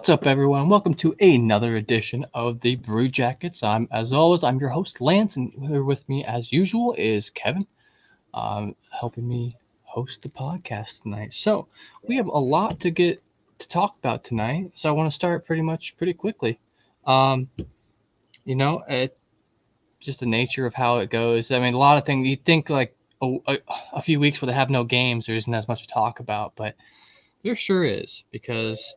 What's up, everyone? Welcome to another edition of the Brew Jackets. I'm, as always, I'm your host Lance, and here with me, as usual, is Kevin, um, helping me host the podcast tonight. So we have a lot to get to talk about tonight. So I want to start pretty much pretty quickly. Um, you know, it just the nature of how it goes. I mean, a lot of things you think like a, a, a few weeks where they have no games, there isn't as much to talk about, but there sure is because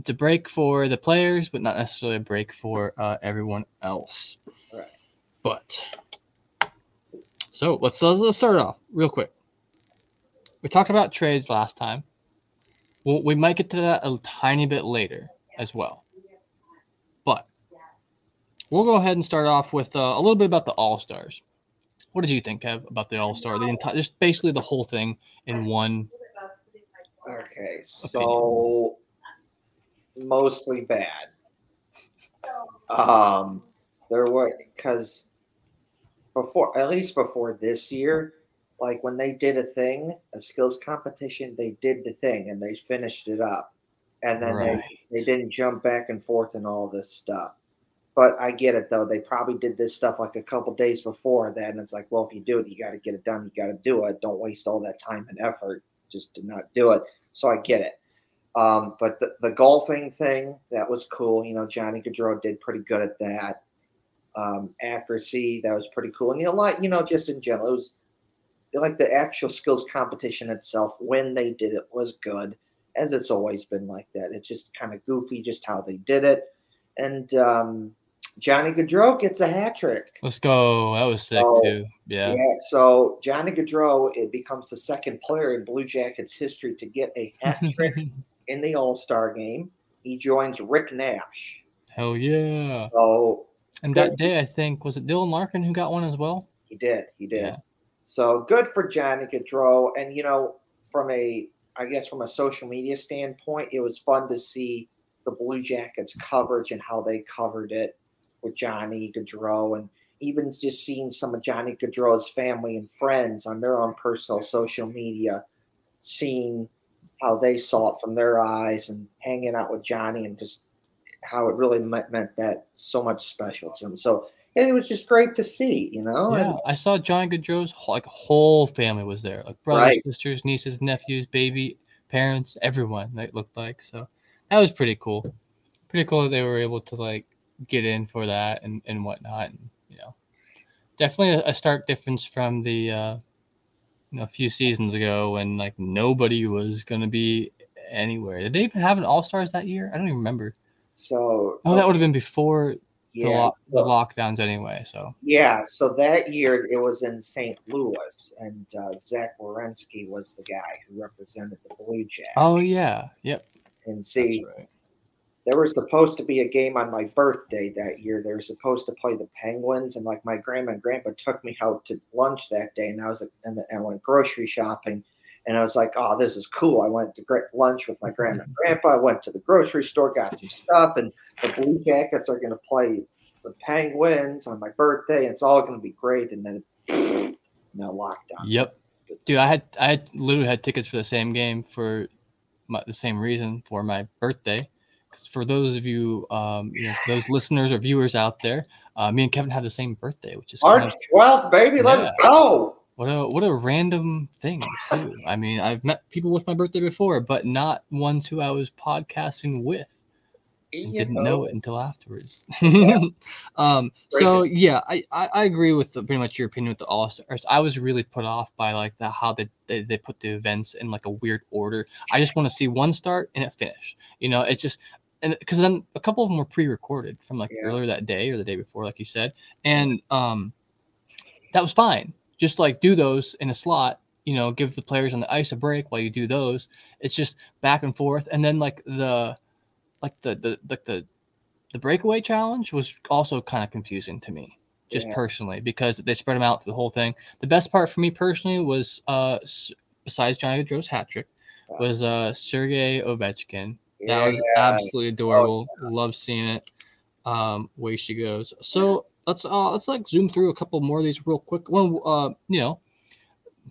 it's a break for the players, but not necessarily a break for uh, everyone else. Right. But so let's let's let's start off real quick. We talked about trades last time. Well, we might get to that a tiny bit later as well. But we'll go ahead and start off with uh, a little bit about the All Stars. What did you think, Kev, about the All Star? The entire, just basically the whole thing in one. Okay, so mostly bad. Um, there were because before, at least before this year, like when they did a thing, a skills competition, they did the thing and they finished it up, and then Right. they they didn't jump back and forth and all this stuff. But I get it though. They probably did this stuff like a couple days before that, and it's like, well, if you do it, you got to get it done. You got to do it. Don't waste all that time and effort just to not do it. So I get it. Um, but the, the golfing thing that was cool. You know, Johnny Gaudreau did pretty good at that. Um, accuracy that was pretty cool, and you know, like you know, just in general, it was like the actual skills competition itself. When they did it was good, as it's always been like that. It's just kind of goofy, just how they did it. And um, Johnny Gaudreau gets a hat trick. Let's go. That was sick Oh, too. Yeah. Yeah, so Johnny Gaudreau it becomes the second player in Blue Jackets history to get a hat trick in the All Star game. He joins Rick Nash. Hell yeah. So And that day, I think, was it Dylan Larkin who got one as well? he did, he did. Yeah. So good for Johnny Gaudreau. And you know, from a I guess from a social media standpoint, it was fun to see the Blue Jackets coverage and how they covered it with Johnny Gaudreau and even just seeing some of Johnny Gaudreau's family and friends on their own personal social media, seeing how they saw it from their eyes and hanging out with Johnny and just how it really meant, meant that so much special to him. So and it was just great to see, you know. Yeah, And I saw Johnny Gaudreau's whole, like whole family was there, like brothers, Right. sisters, nieces, nephews, baby, parents, everyone. That looked like so. That was pretty cool. Pretty cool that they were able to like get in for that and and whatnot. And you know, definitely a, a stark difference from the uh, a few seasons ago when like nobody was gonna be anywhere. Did they even have an All Stars that year? I don't even remember. so Oh, that would have been before the, yeah, lo- the lockdowns anyway. So Yeah, so that year it was in St. Louis, and uh, Zach Werenski was the guy who represented the Blue Jackets. oh yeah, yep. and see, right. There was supposed to be a game on my birthday that year. They were supposed to play the Penguins, and like my grandma and grandpa took me out to lunch that day, and I was and I went grocery shopping, and I was like, "Oh, this is cool." I went to great lunch with my grandma and grandpa. I went to the grocery store, got some stuff, and the Blue Jackets are going to play the Penguins on my birthday. It's all going to be great, and then no lockdown. Yep. Dude, I had I had literally had tickets for the same game for my, the same reason for my birthday. For those of you, um, you know, those listeners or viewers out there, uh, me and Kevin had the same birthday, which is March twelfth, baby, let's go. what a what a random thing too. I mean, I've met people with my birthday before, but not ones who I was podcasting with. and didn't know. know it until afterwards. Yeah. um, so yeah, I, I, I agree with the, pretty much your opinion with the All Stars. I was really put off by like the how they, they they put the events in like a weird order. I just want to see one start and it finish. You know, it's just and because then a couple of them were pre-recorded from like Yeah. earlier that day or the day before, like you said, and um, that was fine. Just like do those in a slot. You know, give the players on the ice a break while you do those. It's just back and forth, and then like the like the the like the the breakaway challenge was also kind of confusing to me just Yeah. personally because they spread them out through the whole thing the best part for me personally was uh besides johnny Gaudreau's hat trick was uh sergey ovechkin that was absolutely adorable love seeing it um way she goes so let's uh let's like zoom through a couple more of these real quick one uh you know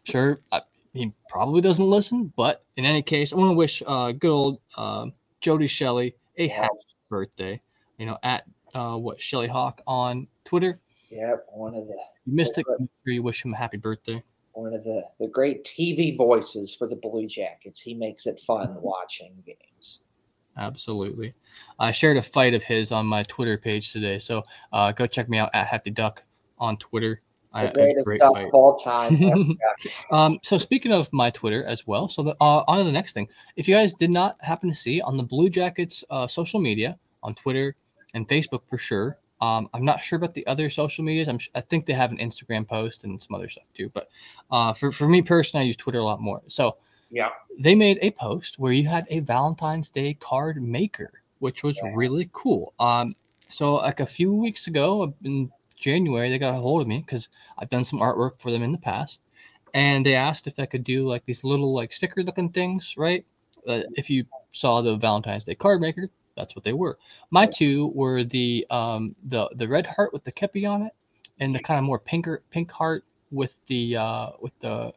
sure uh, he probably doesn't listen but in any case i want to wish uh good old um jody shelley a happy birthday. You know, at uh, what Shelley Hawk on Twitter. Yep, one of the You missed it. Sure you wish him a happy birthday. one of the, the great TV voices for the Blue Jackets. He makes it fun watching games. Absolutely. I shared a fight of his on my Twitter page today, so uh, go check me out at Happy Duck on Twitter. The a greatest great stuff fight. of all time. um, so speaking of my Twitter as well, so the, uh, on to the next thing. If you guys did not happen to see on the Blue Jackets uh, social media on Twitter and Facebook for sure. Um, I'm not sure about the other social medias. I'm sh- I think they have an Instagram post and some other stuff too. But uh, for for me personally, I use Twitter a lot more. So yeah, they made a post where you had a Valentine's Day card maker, which was Yeah. really cool. Um, so like a few weeks ago in January, they got a hold of me because I've done some artwork for them in the past, and they asked if I could do like these little like sticker looking things, right? Uh, if you saw the Valentine's Day card maker, that's what they were. My two were the um the the red heart with the kepi on it, and the kind of more pinker pink heart with the uh with the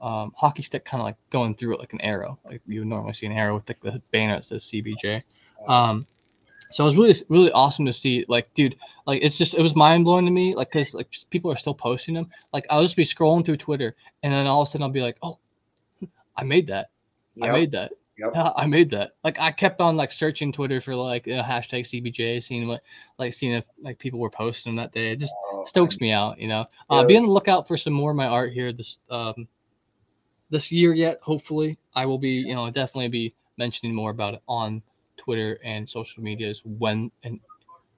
um, hockey stick kind of like going through it like an arrow, like you would normally see an arrow with like the banner that says CBJ. Um, so it was really really awesome to see. Like, dude, like it's just it was mind blowing to me. Like, cause like people are still posting them. Like, I'll just be scrolling through Twitter, and then all of a sudden I'll be like, oh, I made that. I made that. yep. I made that. Like I kept on like searching Twitter for like you know, hashtag CBJ, seeing what like seeing if like people were posting them that day. It just Oh, stokes me out, you know. Uh, be on the lookout for some more of my art here this um this year yet. Hopefully, I will be, you know, definitely be mentioning more about it on Twitter and social medias when and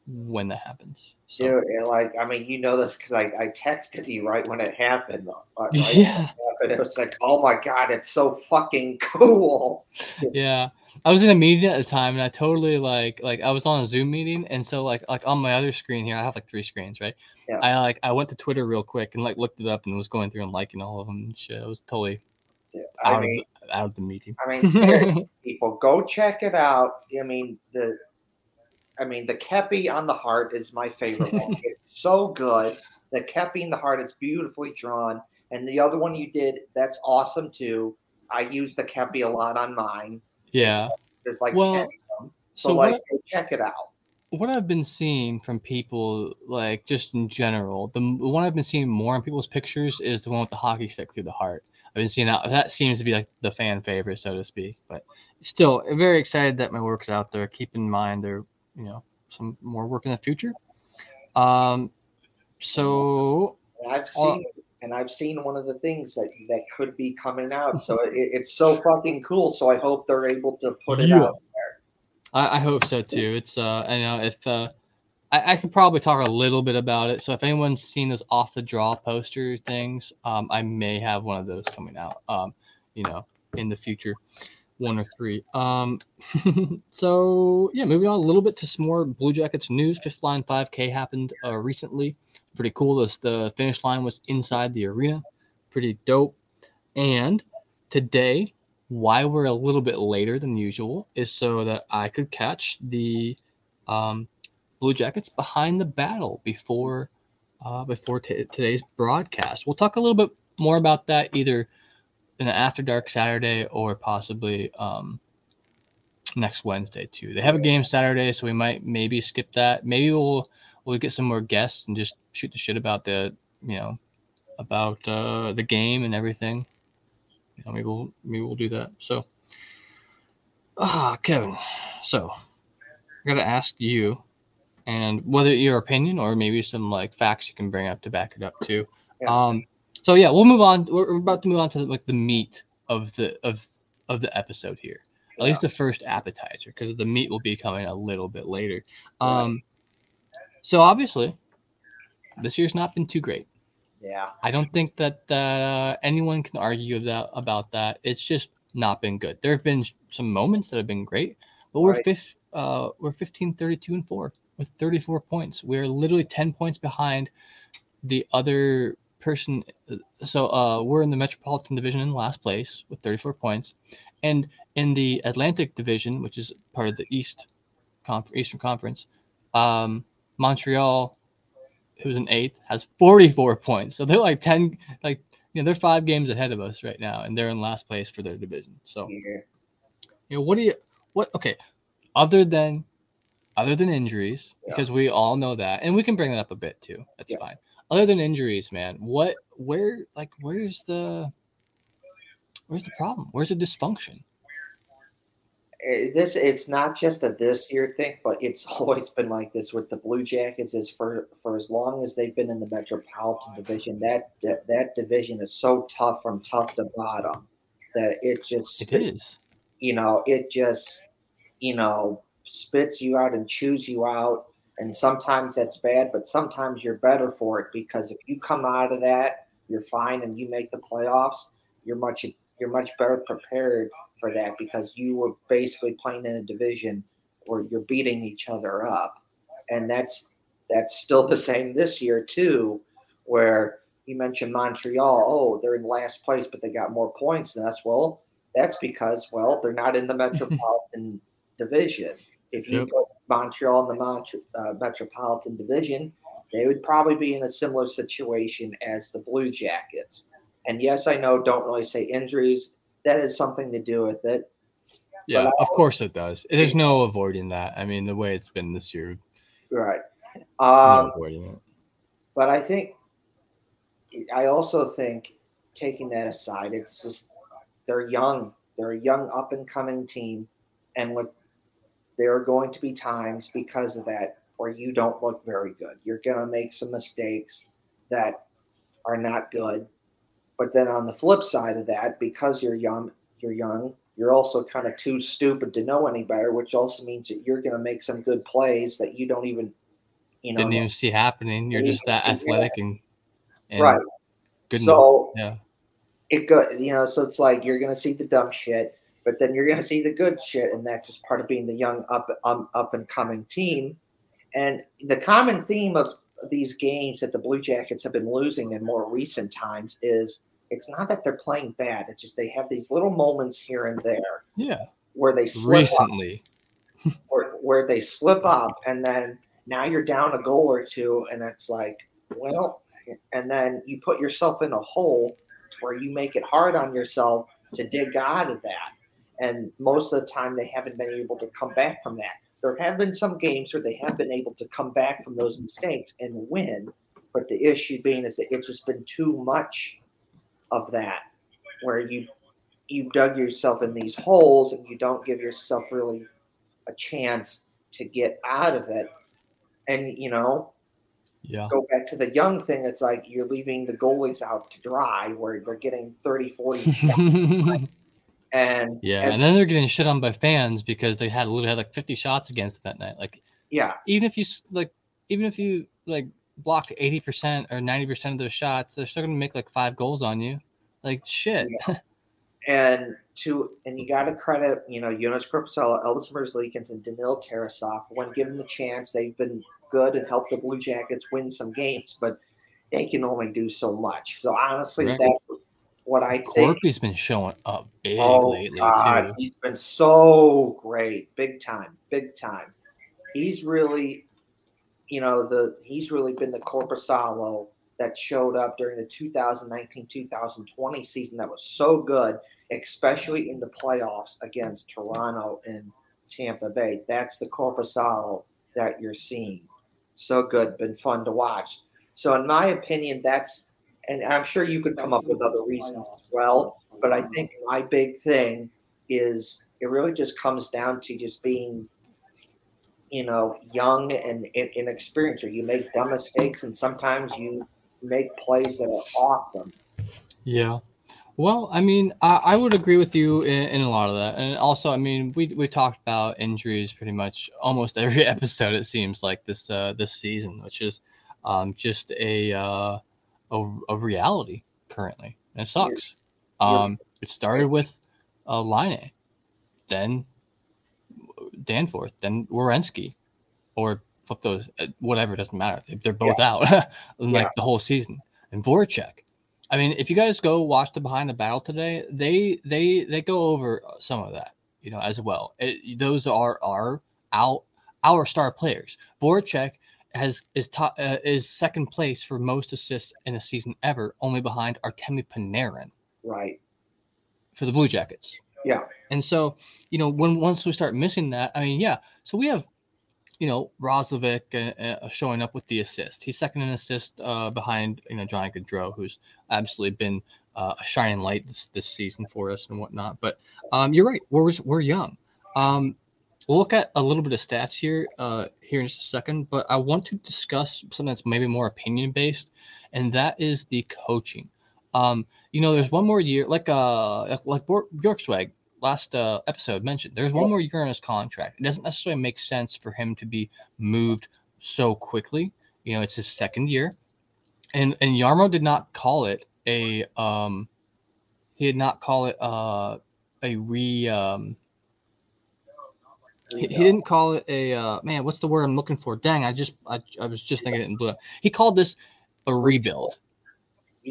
when that happens. So Dude, and like I mean, you know this because I, I texted you right when it happened. Right yeah, and It was like, oh my god, it's so fucking cool. yeah. I was in a meeting at the time, and I totally like like I was on a Zoom meeting, and so like like on my other screen here, I have like three screens, right? Yeah. I like I went to Twitter real quick and like looked it up and was going through and liking all of them. And shit. I was totally I out mean, of the, out of the meeting. I mean, people, go check it out. I mean, the, I mean, the kepi on the heart is my favorite one. It's so good. The kepi in the heart is beautifully drawn, and the other one you did, that's awesome too. I use the kepi a lot on mine. yeah. There's like Well, ten of them, so, so like, what- go check it out. what I've been seeing from people, like just in general, the the one I've been seeing more on people's pictures is the one with the hockey stick through the heart. I've been seeing that. That seems to be like the fan favorite, so to speak. But still, very excited that my work's out there. Keep in mind there, you know, some more work in the future. Um, so And I've Well- seen and I've seen one of the things that that could be coming out. So it, it's so fucking cool. So I hope they're able to put it Yeah. out. I, I hope so too. It's uh, I know if uh, I, I could probably talk a little bit about it. So if anyone's seen those off the draw poster things, um, I may have one of those coming out. Um, you know, in the future, one or three. Um, so yeah, moving on a little bit to some more Blue Jackets news. Fifth line 5K happened uh, recently. Pretty cool. This the finish line was inside the arena. Pretty dope. And today why we're a little bit later than usual is so that I could catch the um, Blue Jackets behind the battle before uh, before t- today's broadcast. We'll talk a little bit more about that either in an after dark Saturday or possibly um, next Wednesday too. They have a game Saturday, so we might maybe skip that. Maybe we'll we'll get some more guests and just shoot the shit about the you know about uh, the game and everything. You know, maybe we'll maybe we'll do that. So, ah, Kevin. So, I gotta ask you, and whether your opinion or maybe some like facts you can bring up to back it up too. Yeah. Um, so yeah, we'll move on. We're, we're about to move on to like the meat of the of of the episode here. At least the first appetizer, because the meat will be coming a little bit later. Um, so obviously, this year's not been too great. Yeah. I don't think that uh, anyone can argue that about that. It's just not been good. There have been some moments that have been great, but we're Right. fifth. Uh, we're 15, 32, and four with 34 points. We're literally 10 points behind the other person. So uh, we're in the Metropolitan Division in last place with 34 points, and in the Atlantic Division, which is part of the East Conf- Eastern Conference, um, Montreal, who's in eighth, has 44 points. So they're like 10, like you know, they're five games ahead of us right now, and they're in last place for their division. So Yeah. you know, what do you what okay, other than other than injuries, Yeah. because we all know that, and we can bring that up a bit too. That's Yeah. fine. Other than injuries, man, what where like where's the where's the problem? Where's the dysfunction? Eh, this it's not just a this year thing, but it's always been like this with the Blue Jackets. Is for for as long as they've been in the Metropolitan Division, that that, that division is so tough from top to bottom that it just It is. you know it just you know spits you out and chews you out, and sometimes that's bad, but sometimes you're better for it because if you come out of that, you're fine and you make the playoffs. You're much you're much better prepared for that because you were basically playing in a division where you're beating each other up, and that's that's still the same this year too, where you mentioned Montreal. Oh, they're in last place, but they got more points than us. Well, that's because well they're not in the Metropolitan Division. If you Yep. put Montreal in the Mont- uh, Metropolitan Division, they would probably be in a similar situation as the Blue Jackets. And yes, I know, don't really say injuries. That has something to do with it. Yeah, of course it does. There's no avoiding that. I mean, the way it's been this year, Right. no Um, avoiding it. but I think, I also think, taking that aside, it's just they're young. They're a young, up and coming team. And what there are going to be times because of that where you don't look very good. You're going to make some mistakes that are not good. But then on the flip side of that, because you're young, you're young, you're also kind of too stupid to know any better, which also means that you're going to make some good plays that you don't even, you know, Didn't even see happening. You're just that athletic and, and right. Good so yeah. it good, you know. So it's like you're going to see the dumb shit, but then you're going to see the good shit, and that's just part of being the young up um, up and coming team. And the common theme of these games that the Blue Jackets have been losing in more recent times is it's not that they're playing bad; it's just they have these little moments here and there Yeah. where they slip up, Recently. where, where they slip up, and then now you're down a goal or two, and it's like, well, and then you put yourself in a hole where you make it hard on yourself to dig out of that. And most of the time, they haven't been able to come back from that. There have been some games where they have been able to come back from those mistakes and win, but the issue being is that it's just been too much of that, where you you dug yourself in these holes and you don't give yourself really a chance to get out of it. And you know, Yeah. go back to the young thing, it's like you're leaving the goalies out to dry where they're getting 30, 40 shots. And yeah, as- and then they're getting shit on by fans because they had literally had like 50 shots against them that night. Like yeah, even if you like, even if you like block 80% or 90% of their shots, they're still gonna make like five goals on you. Like shit. and to and you got to credit you know Jonas Korpisalo, Elvis Merzlikins, and Danil Tarasov when given the chance. They've been good and helped the Blue Jackets win some games, but they can only do so much. So honestly, Correct. that's what I think. Corpy's been showing up big Oh lately God, too. he's been so great, big time, big time. He's really, you know, the he's really been the Korpisalo that showed up during the 2019-2020 season that was so good, especially in the playoffs against Toronto and Tampa Bay. That's the Korpisalo that you're seeing. So good, been fun to watch. So in my opinion, that's and I'm sure you could come up with other reasons as well. But I think my big thing is it really just comes down to just being you know, young and inexperienced, or you make dumb mistakes, and sometimes you make plays that are awesome. Yeah. Well, I mean, I, I would agree with you in, in a lot of that, and also, I mean, we we talked about injuries pretty much almost every episode. It seems like this uh, this season, which is um, just a, uh, a a reality currently, and it sucks. Um, it started with uh, Laine, then Danforth, then Werenski, or flip those, uh, whatever, doesn't matter. They're both out like Yeah. the whole season. And Voracek. I mean, if you guys go watch the behind the battle today, they they they go over some of that, you know, as well. It, those are our out our star players. Voracek has is top uh, is second place for most assists in a season ever, only behind Artemi Panarin Right. for the Blue Jackets. Yeah. And so, you know, when once we start missing that, I mean, yeah. So we have, you know, Roslovic uh, uh, showing up with the assist. He's second in assist uh, behind, you know, Johnny Gaudreau, who's absolutely been uh, a shining light this, this season for us and whatnot. But um, you're right. We're we're young. Um, we'll look at a little bit of stats here uh, here in just a second. But I want to discuss something that's maybe more opinion based, and that is the coaching. Um, you know, there's one more year, like uh, like Bjorkswag last uh, episode mentioned. There's one more year on his contract. It doesn't necessarily make sense for him to be moved so quickly. You know, it's his second year, and and Jarmo did not call it a um, he did not call it uh a re um. He, he didn't call it a uh, man. What's the word I'm looking for? Dang, I just I, I was just thinking it in blue. He called this a rebuild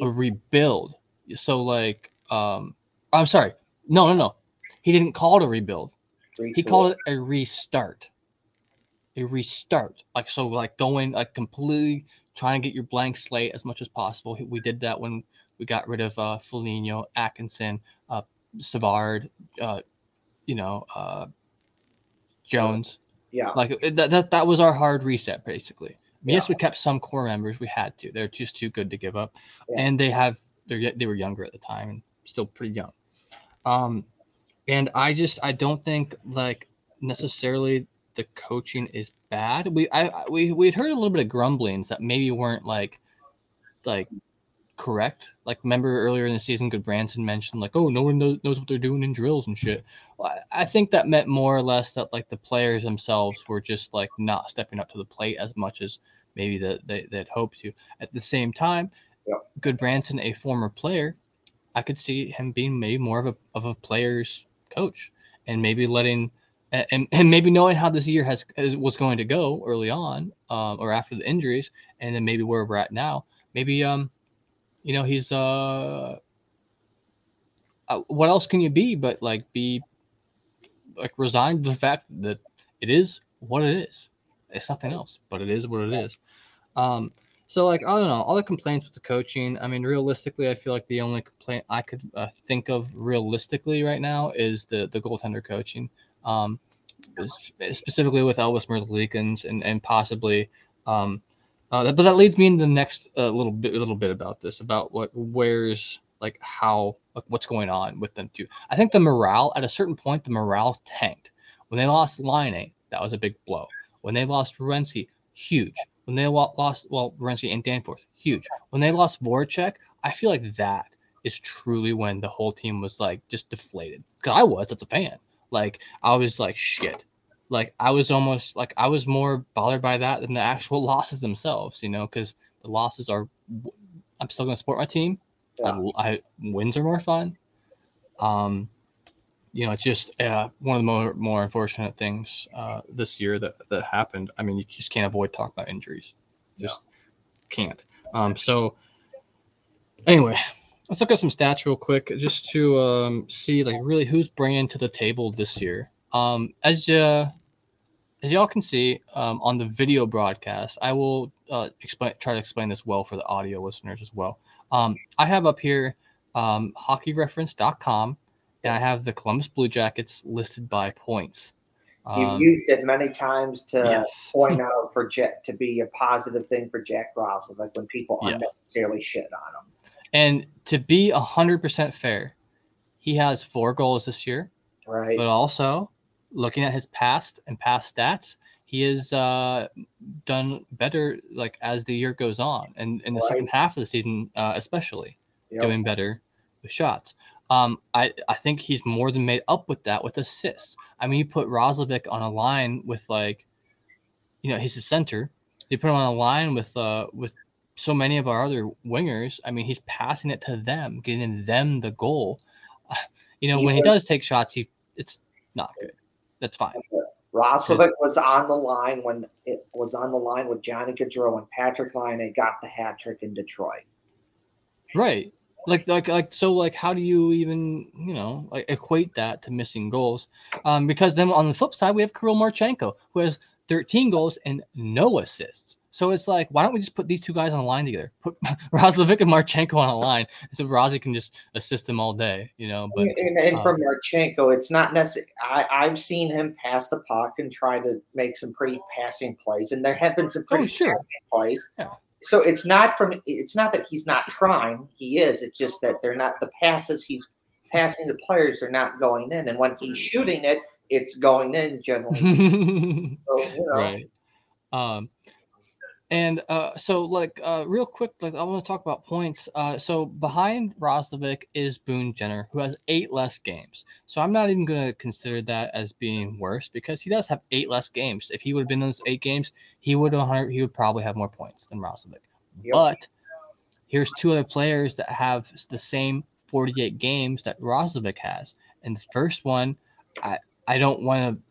a rebuild. So like um I'm sorry. No, no, no. He didn't call it a rebuild. He called it a restart. A restart. Like so like going like completely trying to get your blank slate as much as possible. We did that when we got rid of uh Foligno, Atkinson, uh Savard, uh you know, uh Jones. Yeah. Like that, that that was our hard reset basically. Yes, Yeah. we kept some core members. We had to. They're just too good to give up, Yeah. and they have they they were younger at the time and still pretty young. Um, and I just I don't think like necessarily the coaching is bad. We I I- we we had heard a little bit of grumblings that maybe weren't like like correct. Like remember earlier in the season, Gudbranson mentioned like, oh, no one knows, knows what they're doing in drills and shit. Well, I I think that meant more or less that like the players themselves were just like not stepping up to the plate as much as maybe that they, they'd hoped to. At the same time, Yep. Gudbranson, a former player, I could see him being maybe more of a of a player's coach and maybe letting and, and- and maybe knowing how this year has, has was going to go early on um, or after the injuries and then maybe where we're at now maybe um you know he's uh, uh what else can you be but like be like resigned to the fact that it is what it is. It's nothing else but it is what it is. Um so like i don't know all the complaints with the coaching i mean realistically i feel like the only complaint i could uh, think of realistically right now is the the goaltender coaching. Um specifically with elvis Merzlikins and and possibly um uh, that- but that leads me into the next uh, little bit, a little bit about this, about what, where's, like, how, like, what's going on with them too. I think the morale at a certain point, the morale tanked when they lost Laine. That was a big blow. When they lost Rensky, huge. When they lost, well, Rensky and Danforth, huge. When they lost Voracek, I feel like that is truly when the whole team was like just deflated. Cause I was, as a fan. Like I was like, shit like I was almost like I was more bothered by that than the actual losses themselves, you know, because the losses are. I'm still going to support my team. Yeah. I, I wins are more fun. Um, you know, it's just uh, one of the more more unfortunate things uh, this year that that happened. I mean, you just can't avoid talking about injuries. Just can't. Um, so anyway, let's look at some stats real quick, just to um, see like really who's bringing to the table this year. Um, as uh, as y'all can see um, on the video broadcast, I will uh, explain try to explain this well for the audio listeners as well. Um, I have up here um, hockeyreference.com, and I have the Columbus Blue Jackets listed by points. You've Um, used it many times to yes. point out for Jack to be a positive thing for Jack Ross, like when people Yeah. unnecessarily shit on him. And to be 100% fair, he has four goals this year, Right. but also looking at his past and past stats, he has uh, done better like as the year goes on, and in the Right. second half of the season, uh, especially Yep. doing better with shots. Um, I, I think he's more than made up with that with assists. I mean, you put Roslovic on a line with like, you know, he's a center. You put him on a line with uh with so many of our other wingers. I mean, he's passing it to them, getting them the goal. You know, when he does take shots, he it's not good. That's fine. Roslovic was on the line when it was on the line with Johnny Gaudreau and Patrik Laine got the hat trick in Detroit. Right. Like like like so like how do you even, you know, like equate that to missing goals? Um because then on the flip side we have Kirill Marchenko who has 13 goals and no assists. So it's like why don't we just put these two guys on a line together? Put Roslovic and Marchenko on a line so Rossi can just assist them all day, you know, but and, and um, from Marchenko, it's not necessary. I've seen him pass the puck and try to make some pretty passing plays, and there have been some pretty Oh, sure. passing plays. Yeah. So it's not from. It's not that he's not trying. He is. It's just that they're not the passes he's passing the players are not going in, and when he's shooting it, it's going in generally. So, you know, right um and uh so like uh real quick like i want to talk about points uh so behind Roslovic is boone jenner who has eight less games so i'm not even going to consider that as being worse because he does have eight less games if he would have been in those eight games he would have he would probably have more points than Roslovic. Yep. but here's two other players that have the same 48 games that Roslovic has and the first one i i don't want to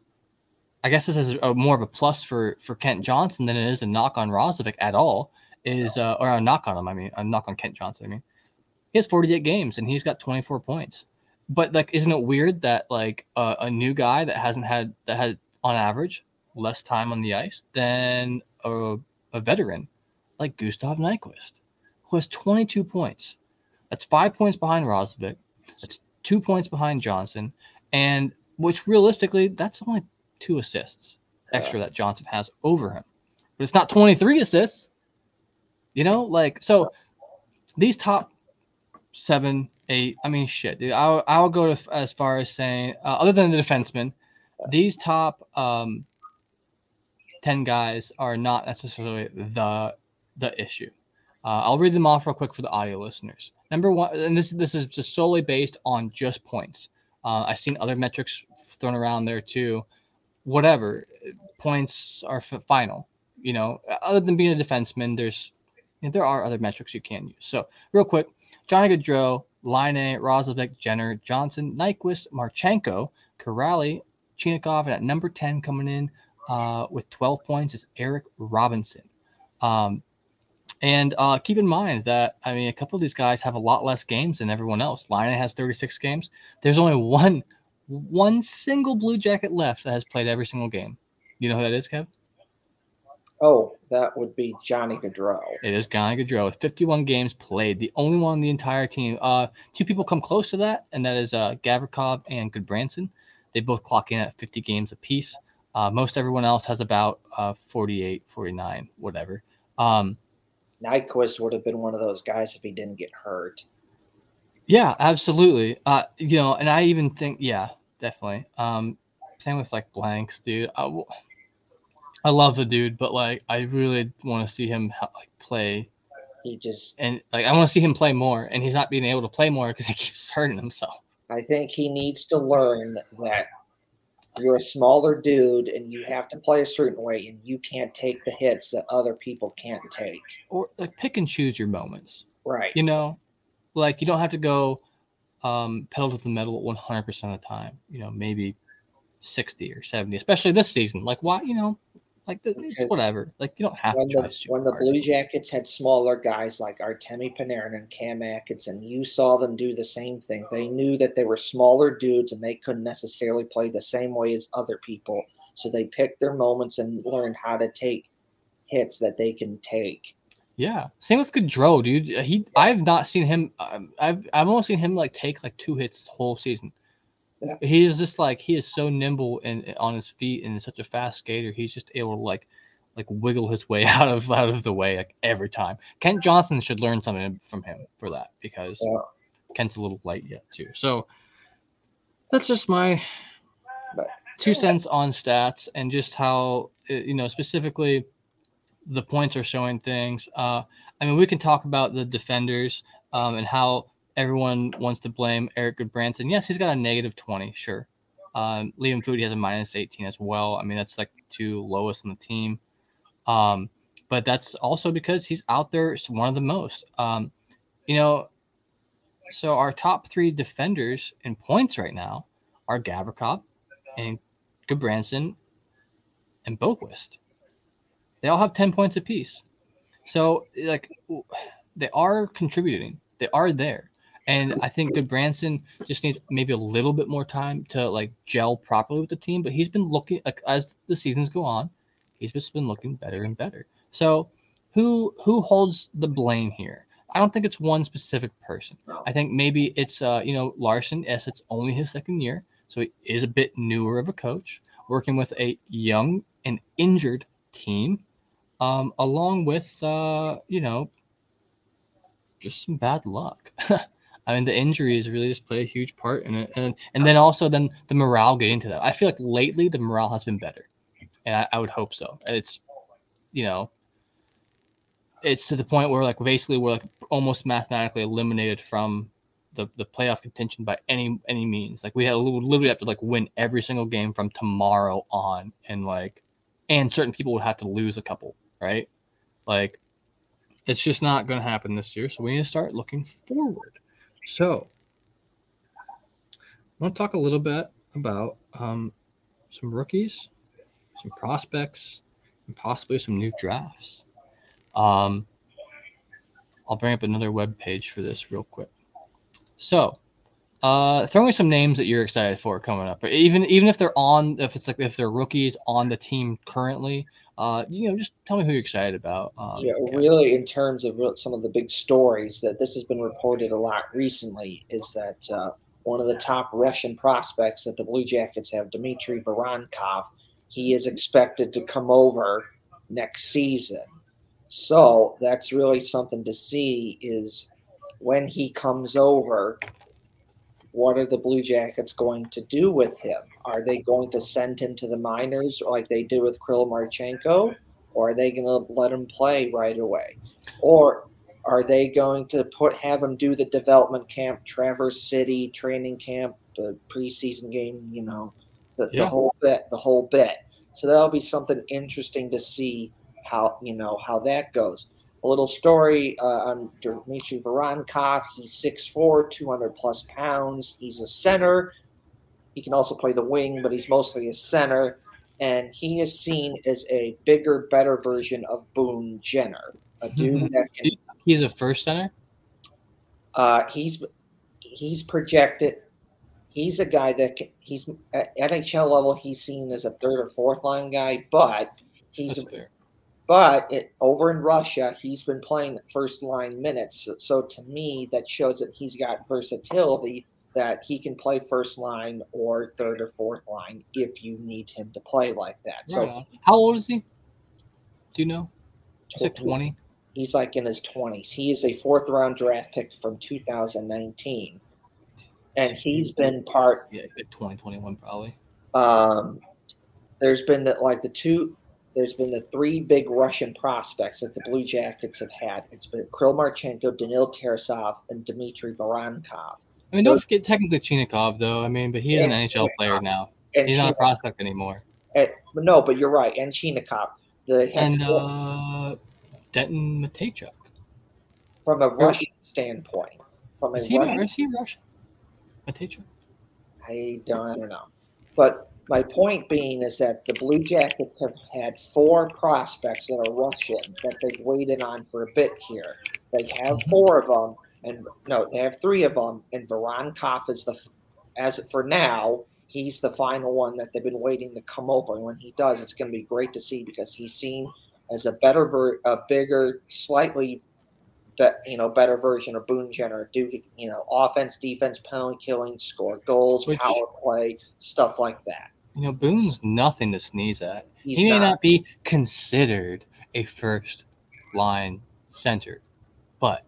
I guess this is a, more of a plus for for Kent Johnson than it is a knock on Roslovic at all. Is uh, or a knock on him. I mean, a knock on Kent Johnson. I mean, he has 48 games and he's got 24 points. But like, isn't it weird that like uh, a new guy that hasn't had that had on average less time on the ice than a, a veteran like Gustav Nyquist, who has 22 points. That's five points behind Roslovic. That's two points behind Johnson, and which realistically, that's only two assists extra that Johnson has over him. But it's not 23 assists. You know, like so these top seven, eight, I mean shit, dude. I'll I'll go to as far as saying uh, other than the defensemen, these top um 10 guys are not necessarily the the issue. Uh, I'll read them off real quick for the audio listeners. Number one, and this this is just solely based on just points. Uh, I've seen other metrics thrown around there too. Whatever points are final. You know, other than being a defenseman, there's you know, there are other metrics you can use. So real quick, Johnny Gaudreau, Laine, Roslovic, Jenner, Johnson, Nyquist, Marchenko, Kuraly, Chinakhov, and at number 10 coming in uh, with 12 points is Eric Robinson. Um, and uh, keep in mind that I mean a couple of these guys have a lot less games than everyone else. Laine has 36 games. There's only one one single Blue Jacket left that has played every single game. You know who that is, Kev? Oh, that would be Johnny Gaudreau. It is Johnny Gaudreau with 51 games played, the only one on the entire team. Uh, two people come close to that, and that is uh, Gavrikov and Gudbranson. They both clock in at 50 games apiece. Uh, most everyone else has about uh, 48, 49, whatever. Um, Nyquist would have been one of those guys if he didn't get hurt. Yeah, absolutely. Uh, you know, and I even think, yeah, definitely. Um, same with like blanks, dude. I, w- I love the dude, but like, I really want to see him like play, He just, and like, I want to see him play more, and he's not being able to play more because he keeps hurting himself. I think he needs to learn that you're a smaller dude and you have to play a certain way and you can't take the hits that other people can't take. Or like, pick and choose your moments. Right. You know, like you don't have to go um, pedal to the metal 100% of the time. You know, maybe 60 or 70, especially this season. Like, why? You know, like the, it's whatever. Like you don't have When to the, when the. Blue Jackets had smaller guys like Artemi Panarin and Cam Atkinson, you saw them do the same thing. They knew that they were smaller dudes and they couldn't necessarily play the same way as other people. So they picked their moments and learned how to take hits that they can take. Yeah, same with Gaudreau, dude. He, I've not seen him. Um, I've, I've only seen him like take like two hits whole season. Yeah. He is just like he is so nimble and on his feet and such a fast skater. He's just able to like, like wiggle his way out of out of the way like every time. Kent Johnson should learn something from him for that because Yeah. Kent's a little light yet too. So that's just my But- two cents on stats and just how uh, you know, specifically, the points are showing things. Uh, I mean, we can talk about the defenders um, and how everyone wants to blame Erik Gudbranson. Yes, he's got a negative 20, sure. Um, Liam Foudy has a minus 18 as well. I mean, that's like two lowest on the team. Um, but that's also because he's out there one of the most. Um, you know, so our top three defenders in points right now are Gavrikov and Gudbranson and Boqvist. They all have 10 points apiece. So, like, they are contributing. They are there. And I think Gudbranson just needs maybe a little bit more time to like gel properly with the team. But he's been looking like as the seasons go on, he's just been looking better and better. So who who holds the blame here? I don't think it's one specific person. I think maybe it's uh, you know, Larsen. yes, it's only his second year. So he is a bit newer of a coach, working with a young and injured team, um, along with uh, you know, just some bad luck. I mean, the injuries really just play a huge part in it, and and then also then the morale getting to that. I feel like lately the morale has been better, and I, I would hope so. It's, you know, it's to the point where like basically we're like almost mathematically eliminated from the, the playoff contention by any any means. Like we had literally have to like win every single game from tomorrow on, and like, and certain people would have to lose a couple, right? Like, it's just not going to happen this year. So we need to start looking forward. So, I want to talk a little bit about um, some rookies, some prospects, and possibly some new drafts. Um, I'll bring up another web page for this real quick. So, uh, throw me some names that you're excited for coming up. Even even if they're on, if it's like if they're rookies on the team currently, uh, you know, just tell me who you're excited about. Um, yeah, really, in terms of some of the big stories that this has been reported a lot recently, is that uh, one of the top Russian prospects that the Blue Jackets have, Dmitry Voronkov, he is expected to come over next season. So that's really something to see. Is when he comes over, what are the Blue Jackets going to do with him? Are they going to send him to the minors like they did with Kirill Marchenko? Or are they going to let him play right away? Or are they going to put have him do the development camp, Traverse City training camp, the preseason game, you know, the, yeah. the whole bit, the whole bit. So that'll be something interesting to see how you know how that goes. A little story uh, on Dmitry Voronkov. He's 6'4", 200 plus pounds. He's a center. He can also play the wing, but he's mostly a center. And he is seen as a bigger, better version of Boone Jenner, a dude mm-hmm. that can. He's a first center. Uh, he's he's projected. He's a guy that can, he's at NHL level. He's seen as a third or fourth line guy, but he's a, but it, over in Russia, he's been playing first line minutes. So, so, to me, that shows that he's got versatility that he can play first line or third or fourth line if you need him to play like that. So, right how old is he? Do you know? Is it 20? He's like in his 20s. He is a fourth round draft pick from 2019. And he's been part. Yeah, 2021 probably. Um, there's been that like the two there's been the three big Russian prospects that the Blue Jackets have had. It's been Kirill Marchenko, Danil Tarasov, and Dmitry Voronkov. I mean, don't Those, forget technically Chinakhov, though. I mean, but he's an NHL player now. He's not a prospect anymore. And, no, but you're right. And Chinakhov. The and uh, Denton Mateychuk. From a Russian standpoint. From a is, he, Russian, is he Russian? Mateychuk? I don't, I don't know. But my point being is that the Blue Jackets have had four prospects that are Russian that they've waited on for a bit here. They have mm-hmm. four of them, and no, they have three of them, and Voronkov is the, as for now, he's the final one that they've been waiting to come over. And when he does, it's going to be great to see because he's seen as a better, a bigger, slightly you know, better version of Boone Jenner. Do you know offense, defense, penalty killing, score goals, Which, power play, stuff like that. You know, Boone's nothing to sneeze at. He's he may not. not be considered a first line center, but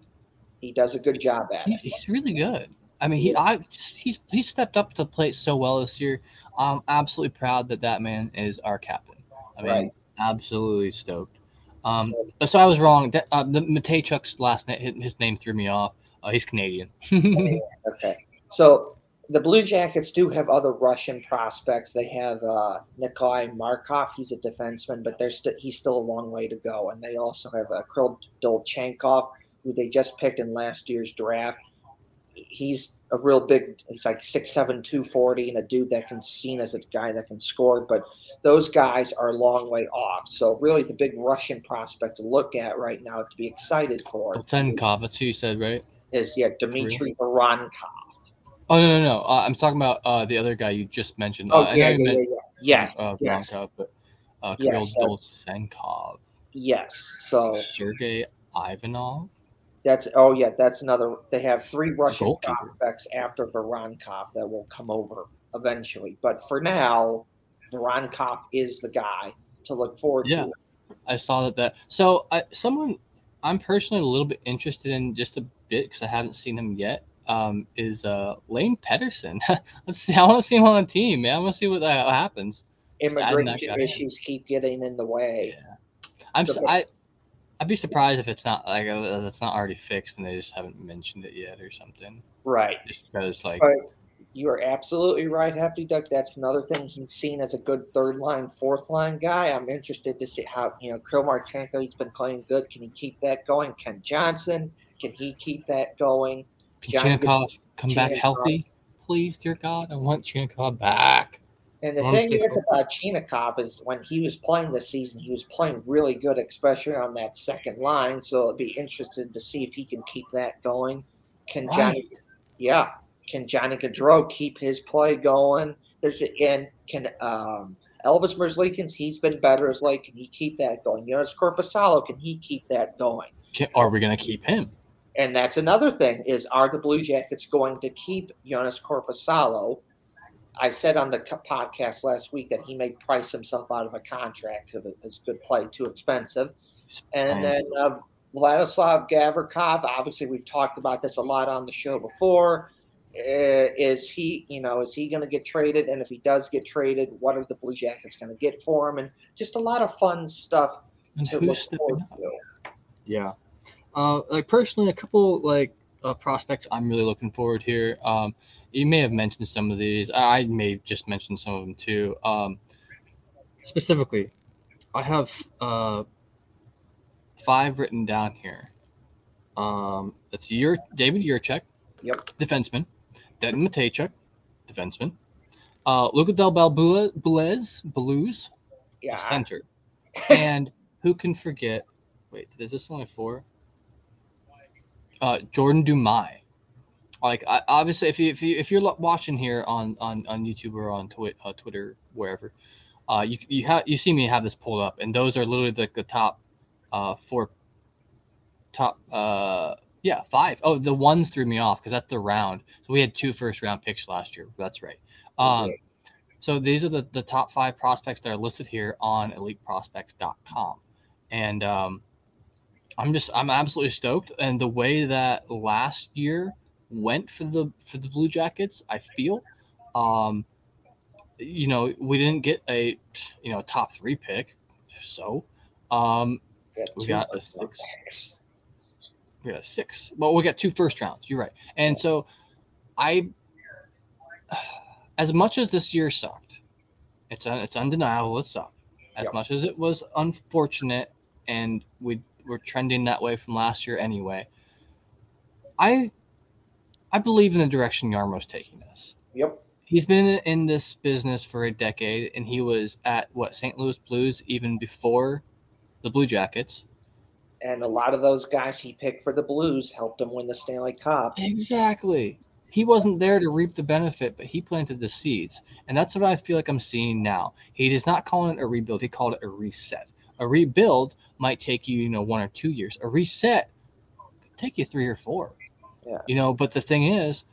he does a good job at he's, it. He's really good. I mean, he I just he's he stepped up to the plate so well this year. I'm absolutely proud that that man is our captain. I mean, right. absolutely stoked. Um, So- so I was wrong. That, uh, the Mateychuk's last name, his name threw me off. Uh, he's Canadian. Okay. So the Blue Jackets do have other Russian prospects. They have uh, Nikolai Markov. He's a defenseman, but there's st- he's still a long way to go. And they also have uh, Kirill Dolzhenkov, who they just picked in last year's draft. He's a real big. He's like 6'7", 240, and a dude that can seen as a guy that can score. But those guys are a long way off. So really, the big Russian prospect to look at right now to be excited for Dolzhenkov, that's who you said, right? is yeah Dmitry Voronkov. Oh no, no, no. Uh, I'm talking about uh, the other guy you just mentioned. Oh uh, I yeah, yeah, you yeah, yeah. Yes, uh, yes, but uh, Kirill Yes, yes. So Sergey Ivanov. that's oh yeah, that's another. They have three Russian goalkeeper. prospects after Voronkov that will come over eventually. But for now, Voronkov is the guy to look forward Yeah. to. I saw that. That so I someone I'm personally a little bit interested in just a bit because I haven't seen him yet. Um, is uh Lane Pederson? Let's see. I want to see him on the team, man. I want to see what, uh, happens. Just adding that Immigration issues keep getting in the way. Yeah. I'm So- I. I'd be surprised if it's not like uh, that's not already fixed and they just haven't mentioned it yet or something. Right. Just because like But you are absolutely right, Hefty Duck. That's another thing he's seen as a good third line, fourth line guy. I'm interested to see how you know Kirill Marchenko. He's been playing good. Can he keep that going? Kent Johnson, can he keep that going? Chinakhov come back healthy, please, dear God. I want Chinakhov back. And the thing is about Chinakhov is when he was playing this season, he was playing really good, especially on that second line. So it'd be interesting to see if he can keep that going. Can Johnny, yeah, can Johnny Gaudreau keep his play going? There's and can um, Elvis Merzlikins, he's been better as late. Can he keep that going? Jonas Korpisalo, can he keep that going? Are we gonna keep him? And that's another thing: is are the Blue Jackets going to keep Jonas Korpisalo? I said on the podcast last week that he may price himself out of a contract because his good play too expensive. And then uh, Vladislav Gavrikov, obviously we've talked about this a lot on the show before. Uh, is he, you know, is he going to get traded? And if he does get traded, what are the Blue Jackets going to get for him? And just a lot of fun stuff And to look forward to. Yeah. Uh, like personally, a couple like uh, prospects I'm really looking forward here. Um, you may have mentioned some of these. I I may just mentioned some of them too. Um, specifically, I have uh, five written down here. Um, that's your David Jiricek, Yep. defenseman. Denton Mateychuk, defenseman. Uh, Luca Del Bel Belluz, Blues, Yeah. center. and who can forget? Wait, is this only four? Uh, Jordan Dumais. Like, I, obviously, if you if you if you're watching here on on on YouTube or on Twi- uh, Twitter, wherever, uh, you you have you see me have this pulled up, and those are literally the, the top, uh, four. Top, uh, yeah, five. Oh, the ones threw me off because that's the round. So we had two first round picks last year. That's right. Um, so these are the, the top five prospects that are listed here on eliteprospects.com. And um, I'm just I'm absolutely stoked. And the way that last year went for the for the Blue Jackets, I feel, um, you know, we didn't get a you know top three pick, so um, we two got a six. we got six. Well, we got two first rounds. You're right. And so, I, as much as this year sucked, it's it's undeniable it sucked. As Yep. much as it was unfortunate, and we were trending that way from last year anyway. I, I believe in the direction Jarmo's taking us. Yep. He's been in this business for a decade, and he was at what St. Louis Blues even before the Blue Jackets. And a lot of those guys he picked for the Blues helped him win the Stanley Cup. Exactly. He wasn't there to reap the benefit, but he planted the seeds. And that's what I feel like I'm seeing now. He is not calling it a rebuild, he called it a reset. A rebuild might take you, you know, one or two years. A reset could take you three or four. Yeah. You know, but the thing is,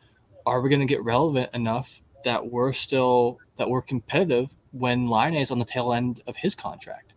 are we going to get relevant enough that we're still that we're competitive when Laine is on the tail end of his contract?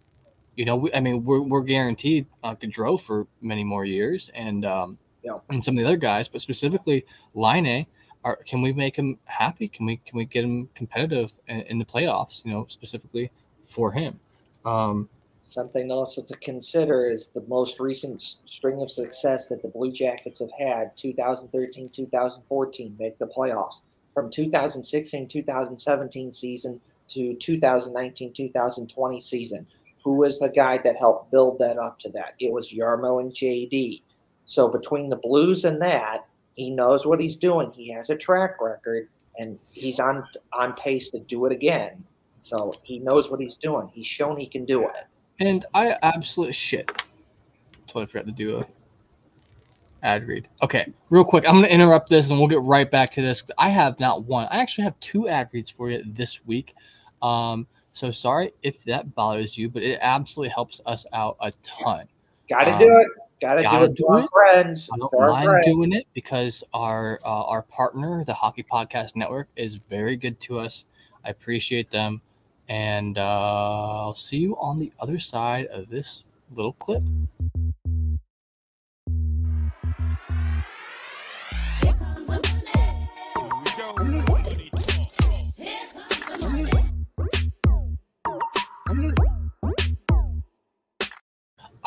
You know, we, I mean, we're, we're guaranteed uh, Gaudreau for many more years, and um, Yeah. and some of the other guys, but specifically Laine, are can we make him happy? Can we can we get him competitive in, in the playoffs? You know, specifically for him. Um, Something also to consider is the most recent string of success that the Blue Jackets have had 2013 2014 make the playoffs. From 2016 2017 season to 2019 2020 season. Who was the guy that helped build that up to that? It was Jarmo and JD. So between the Blues and that, he knows what he's doing. He has a track record, and he's on on pace to do it again. So he knows what he's doing. He's shown he can do it. And I absolute shit. Totally forgot to do a ad read. Okay, real quick, I'm gonna interrupt this and we'll get right back to this. I have not one. I actually have two ad reads for you this week. Um, so sorry if that bothers you, but it absolutely helps us out a ton. Got to Um, do it. Got to do gotta it do our it. friends. I don't mind friends. doing it because our uh, our partner, the Hockey Podcast Network, is very good to us. I appreciate them, and uh, I'll see you on the other side of this little clip.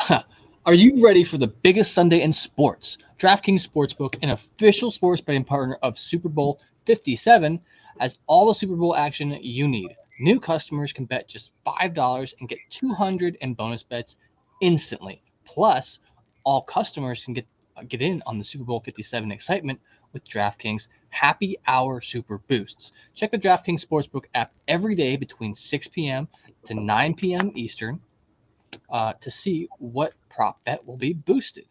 Are you ready for the biggest Sunday in sports? DraftKings Sportsbook, an official sports betting partner of Super Bowl 57, has all the Super Bowl action you need. New customers can bet just $5 and get 200 in bonus bets instantly. Plus, all customers can get get in on the Super Bowl 57 excitement with DraftKings Happy Hour Super Boosts. Check the DraftKings Sportsbook app every day between 6 p.m. to 9 p.m. Eastern uh, to see what prop bet will be boosted.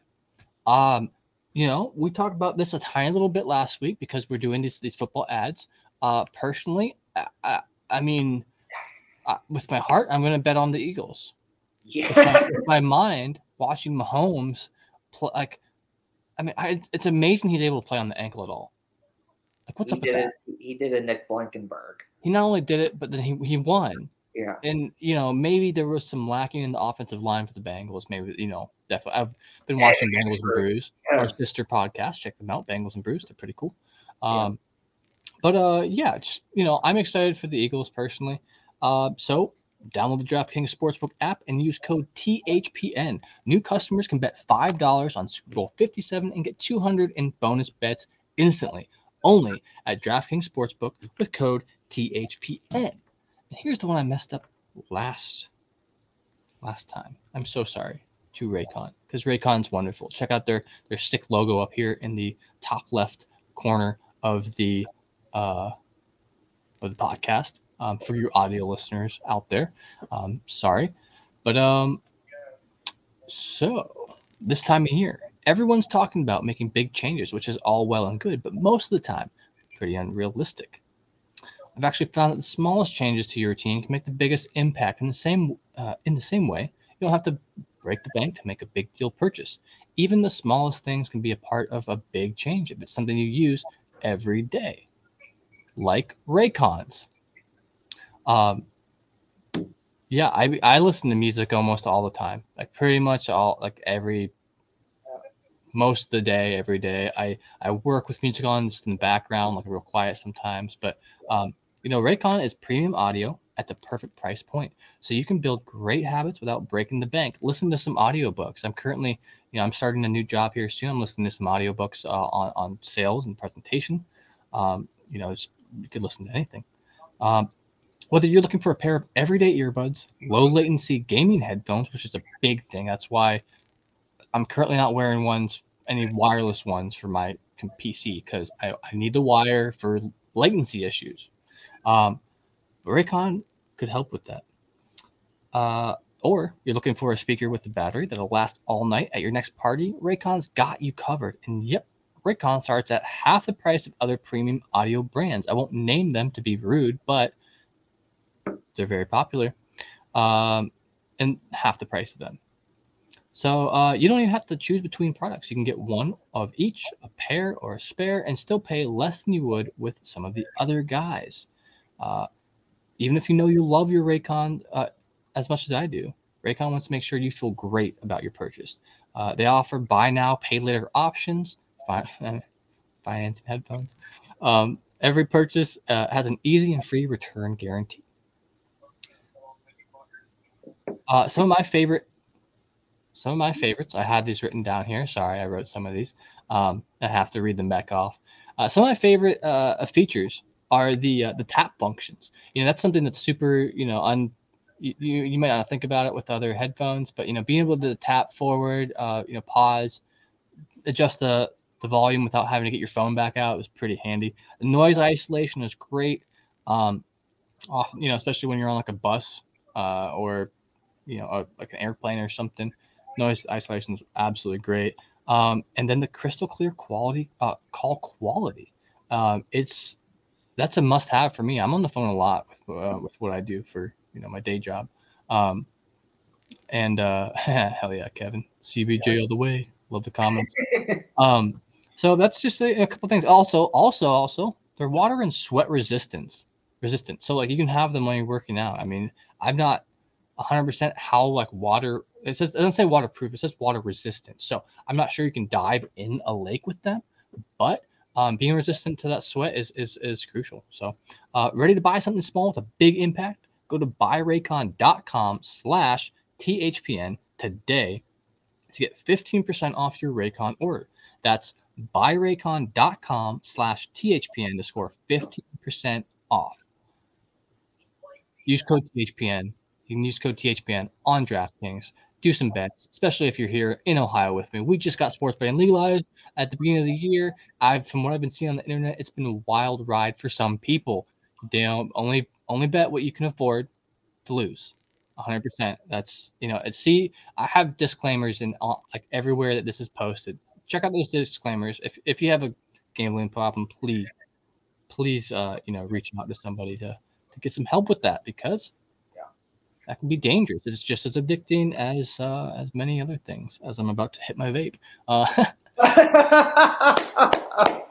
Um, you know, we talked about this a tiny little bit last week because we're doing these these football ads. Uh, personally, I, I, I mean, uh, with my heart, I'm going to bet on the Eagles. With my, with my mind, watching Mahomes, pl- like, I mean, I, it's amazing he's able to play on the ankle at all. Like, what's he up with that? He did a Nick Blankenburg. He not only did it, but then he he won. Yeah. and you know maybe there was some lacking in the offensive line for the Bengals. Maybe you know definitely. I've been watching Bengals and. Brews, Yeah. our sister podcast. Check them out, Bengals and Brews. They're pretty cool. Yeah. But uh, yeah, just you know, I'm excited for the Eagles personally. Uh, so download the DraftKings Sportsbook app and use code THPN. New customers can bet five dollars on Super Bowl 57 and get 200 in bonus bets instantly. Only at DraftKings Sportsbook with code THPN. And here's the one I messed up last last time. I'm so sorry to Raycon because Raycon's wonderful. Check out their their sick logo up here in the top left corner of the uh, of the podcast um, for your audio listeners out there. Um, sorry, but um, so this time of year, everyone's talking about making big changes, which is all well and good, but most of the time, pretty unrealistic. I've actually found that the smallest changes to your routine can make the biggest impact. In the same uh, in the same way, you don't have to break the bank to make a big deal purchase. Even the smallest things can be a part of a big change if it's something you use every day, like Raycons. Um, yeah, I I listen to music almost all the time, like pretty much all like every most of the day, every day. I I work with music on just in the background, like real quiet sometimes, but um, you know, Raycon is premium audio at the perfect price point. So you can build great habits without breaking the bank. Listen to some audiobooks. I'm currently, you know, I'm starting a new job here soon. I'm listening to some audiobooks uh, on, on sales and presentation. Um, you know, you could listen to anything. Um, whether you're looking for a pair of everyday earbuds, low latency gaming headphones, which is a big thing. That's why I'm currently not wearing ones, any wireless ones for my PC because I, I need the wire for latency issues. Um, Raycon could help with that. Uh, or you're looking for a speaker with a battery that'll last all night at your next party. Raycon's got you covered. And yep, Raycon starts at half the price of other premium audio brands. I won't name them to be rude, but they're very popular. Um, and half the price of them. So uh, you don't even have to choose between products. You can get one of each, a pair or a spare, and still pay less than you would with some of the other guys. Uh, even if you know you love your Raycon uh, as much as I do, Raycon wants to make sure you feel great about your purchase. Uh, they offer buy now, pay later options, fi- financing headphones. Um, every purchase uh, has an easy and free return guarantee. Uh, some of my favorite, some of my favorites. I had these written down here. Sorry, I wrote some of these. Um, I have to read them back off. Uh, some of my favorite uh, features are the uh, the tap functions. You know, that's something that's super. You know, on you, you might not think about it with other headphones, but you know, being able to tap forward, uh, you know, pause, adjust the the volume without having to get your phone back out was pretty handy. The noise isolation is great. Um, off, you know, especially when you're on like a bus uh, or you know, a, like an airplane or something. Noise isolation is absolutely great. Um, and then the crystal clear quality, uh, call quality. Um, it's that's a must have for me. I'm on the phone a lot with uh, with what I do for you know my day job. Um, and uh, hell yeah, Kevin, CBJ all the way. Love the comments. um, so that's just a, a couple things. Also, also, also, they're water and sweat resistance resistant. So like you can have them when you're working out. I mean, I'm not 100% how like water it says it doesn't say waterproof it says water resistant so i'm not sure you can dive in a lake with them but um, being resistant to that sweat is is, is crucial so uh, ready to buy something small with a big impact go to buyraycon.com slash thpn today to get 15% off your raycon order that's buyraycon.com slash thpn to score 15% off use code thpn you can use code THPN on DraftKings. Do some bets, especially if you're here in Ohio with me. We just got sports betting legalized at the beginning of the year. I've, from what I've been seeing on the internet, it's been a wild ride for some people. They don't only only bet what you can afford to lose. 100%. That's you know. See, I have disclaimers in all, like everywhere that this is posted. Check out those disclaimers. If if you have a gambling problem, please, please, uh, you know, reach out to somebody to to get some help with that because yeah. that can be dangerous. It's just as addicting as uh, as many other things. As I'm about to hit my vape. Uh,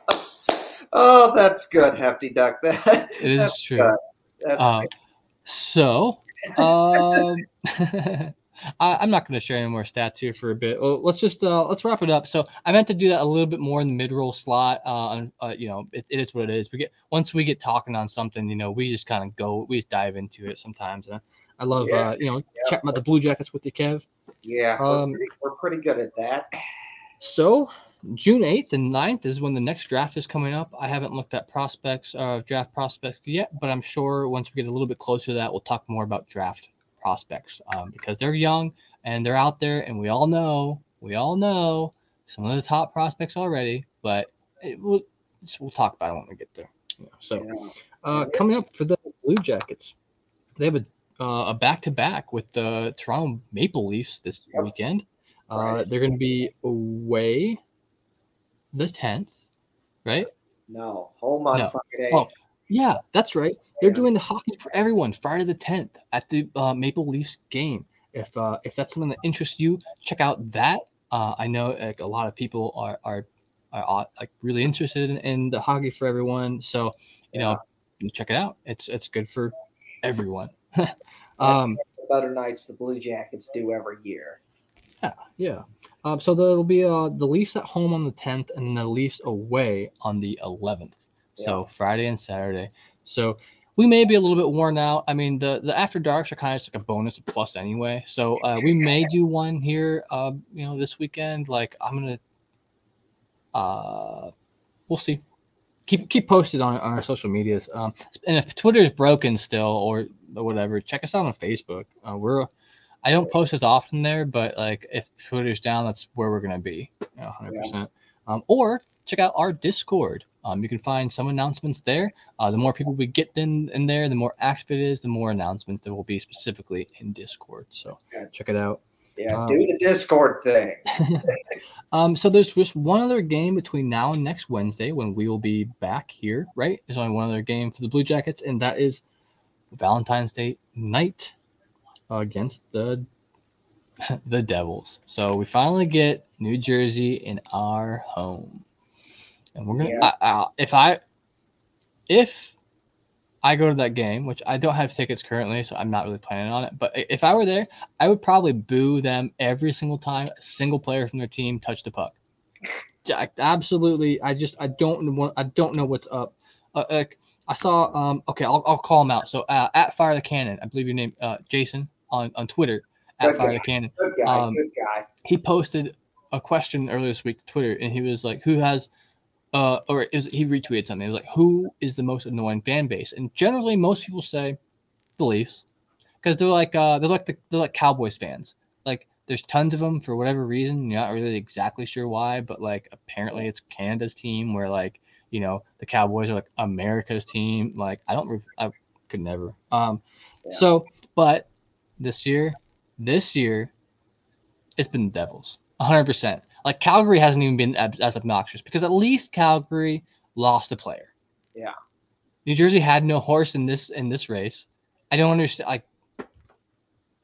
oh, that's good, Hefty Duck. That it is true. Uh, so, um, I, am not going to share any more stats here for a bit. Well, let's just uh, let's wrap it up. So I meant to do that a little bit more in the mid roll slot. Uh, uh, you know, it, it is what it is. We get once we get talking on something, you know, we just kind of go, we just dive into it sometimes. And I love, yeah. uh, you know, yeah. chatting about the Blue Jackets with you, Kev. Yeah, um, we're, pretty, we're pretty good at that. So June 8th and 9th is when the next draft is coming up. I haven't looked at prospects, uh, draft prospects yet, but I'm sure once we get a little bit closer to that, we'll talk more about draft prospects um, because they're young and they're out there, and we all know, we all know some of the top prospects already, but it, we'll, we'll talk about it when we get there. Yeah, so. Uh, coming up for the Blue Jackets, they have a uh, a back to back with the Toronto Maple Leafs this yep. weekend. Uh, right. They're going to be away the 10th, right? No, home on no. Friday. Oh, yeah, that's right. They're yeah. doing the hockey for everyone Friday the 10th at the uh, Maple Leafs game. If uh, if that's something that interests you, check out that. Uh, I know like a lot of people are are, are like really interested in, in the hockey for everyone. So you yeah. know, check it out. It's it's good for everyone. um, better nights the Blue Jackets do every year. Yeah, yeah. Um, so there'll be uh, the Leafs at home on the 10th and the Leafs away on the 11th. Yeah. So Friday and Saturday. So we may be a little bit worn out. I mean, the the after darks are kind of just like a bonus, a plus anyway. So uh, we may do one here, uh, you know, this weekend. Like I'm gonna, uh, we'll see keep keep posted on, on our social medias. Um, and if Twitter is broken still or, whatever, check us out on Facebook. Uh, we're I don't post as often there, but like if Twitter's down, that's where we're gonna be, you know, 100%. Um, or check out our Discord. Um, you can find some announcements there. Uh, the more people we get in, in there, the more active it is, the more announcements there will be specifically in Discord. So check it out. Yeah, um, do the Discord thing. um, so there's just one other game between now and next Wednesday when we will be back here, right? There's only one other game for the Blue Jackets, and that is Valentine's Day night against the the Devils. So we finally get New Jersey in our home, and we're gonna. Yeah. I, I, if I, if I go to that game, which I don't have tickets currently, so I'm not really planning on it. But if I were there, I would probably boo them every single time a single player from their team touched the puck. Absolutely, I just I don't want I don't know what's up. Uh, uh, I saw um okay I'll, I'll call him out. So uh, at Fire the Cannon, I believe your name uh, Jason on on Twitter. at Good Fire guy. the Cannon. Good guy. Um, good guy. He posted a question earlier this week to Twitter, and he was like, "Who has?" Uh, or it was, he retweeted something. It was like, "Who is the most annoying fan base?" And generally, most people say the Leafs because they're like uh, they're like the, they're like Cowboys fans. Like there's tons of them for whatever reason. You're not really exactly sure why, but like apparently it's Canada's team where like you know the Cowboys are like America's team. Like I don't, re- I could never. Um, Yeah. so but this year, this year, it's been the Devils, 100. percent Like Calgary hasn't even been ab- as obnoxious because at least Calgary lost a player. Yeah. New Jersey had no horse in this in this race. I don't understand. Like, They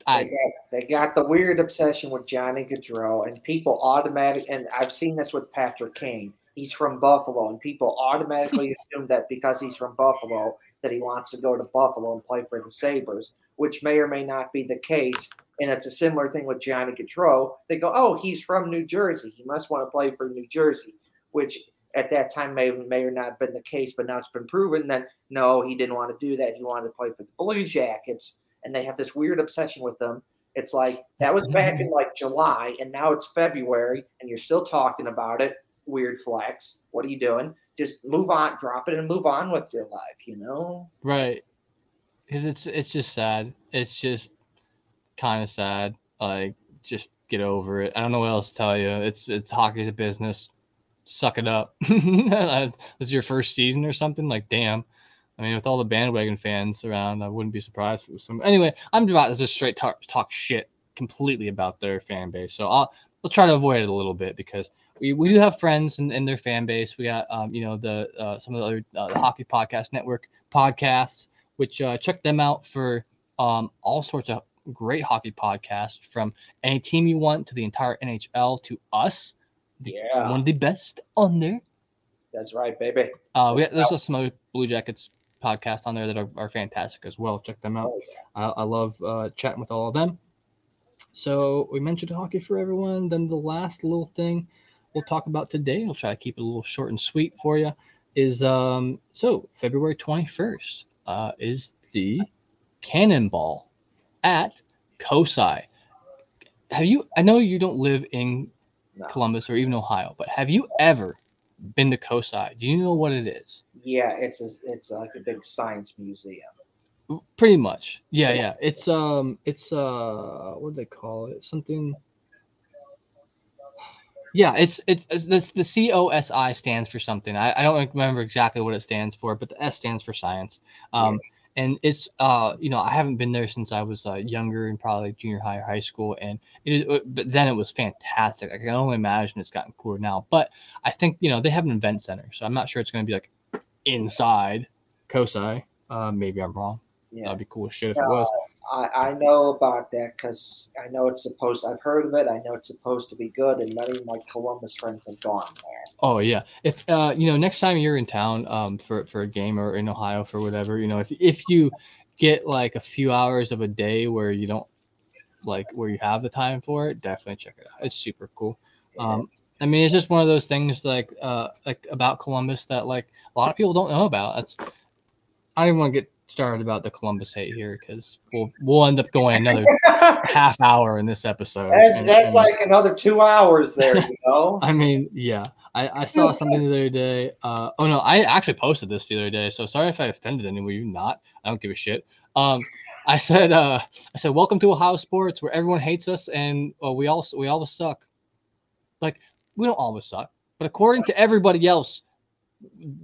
I got, they got the weird obsession with Johnny Gaudreau, and people automatic. And I've seen this with Patrick Kane. He's from Buffalo, and people automatically assume that because he's from Buffalo, that he wants to go to Buffalo and play for the Sabres, which may or may not be the case. And it's a similar thing with Johnny Gaudreau. They go, "Oh, he's from New Jersey. He must want to play for New Jersey," which at that time may or may or not have been the case, but now it's been proven that no, he didn't want to do that. He wanted to play for the Blue Jackets, and they have this weird obsession with them. It's like that was back in like July, and now it's February, and you're still talking about it. Weird flex. What are you doing? Just move on, drop it, and move on with your life. You know? right because it's it's just sad. It's just kind of sad. Like, just get over it. I don't know what else to tell you. It's it's hockey's a business. Suck it up. this is your first season or something. Like, damn. I mean, with all the bandwagon fans around, I wouldn't be surprised if it was some. Anyway, I'm about to just straight talk, talk shit completely about their fan base. So I'll I'll try to avoid it a little bit because we, we do have friends in, in their fan base. We got um you know the uh, some of the other uh, the Hockey Podcast Network podcasts, which uh, check them out for um all sorts of great hockey podcast from any team you want to the entire NHL to us, Yeah, one of the best on there. that's right, baby. Uh, we, there's also some other Blue Jackets podcasts on there that are, are fantastic as well. Check them out. Oh, I, I love uh, chatting with all of them. So we mentioned hockey for everyone. Then the last little thing we'll talk about today, I'll try to keep it a little short and sweet for you, is um, so February 21st uh, is the Cannonball at COSI. Have you? I know you don't live in No. Columbus or even Ohio, but have you ever been to COSI? Do you know what it is? Yeah, it's a, it's like a big science museum. Pretty much. Yeah, yeah. It's um it's uh what do they call it? Something Yeah, it's it's, it's this the COSI stands for something. I, I don't remember exactly what it stands for, but the S stands for science. Um and it's uh you know, I haven't been there since I was uh, younger and probably like junior high or high school and it is but then it was fantastic. I can only imagine it's gotten cooler now. But I think, you know, they have an event center, so I'm not sure it's going to be like inside COSI. Uh maybe I'm wrong. Yeah, That'd be cool shit if it was. I, I know about that because I know it's supposed. I've heard of it. I know it's supposed to be good, and many of my Columbus friends have gone there. Oh yeah. If uh you know next time you're in town um for for a game or in Ohio for whatever, you know, if if you get like a few hours of a day where you don't like where you have the time for it, definitely check it out. It's super cool. Um I mean it's just one of those things like uh like about Columbus that like a lot of people don't know about. That's I don't even want to get started about the Columbus hate here because we'll we'll end up going another half hour in this episode. That's and- that's and- like another two hours there. You know. I mean, yeah. I, I saw something the other day. Uh, oh no, I actually posted this the other day. So sorry if I offended anyone. You not. I don't give a shit. Um, I said, uh, I said, welcome to Ohio sports, where everyone hates us and well, we all we always suck. Like we don't always suck, but according to everybody else,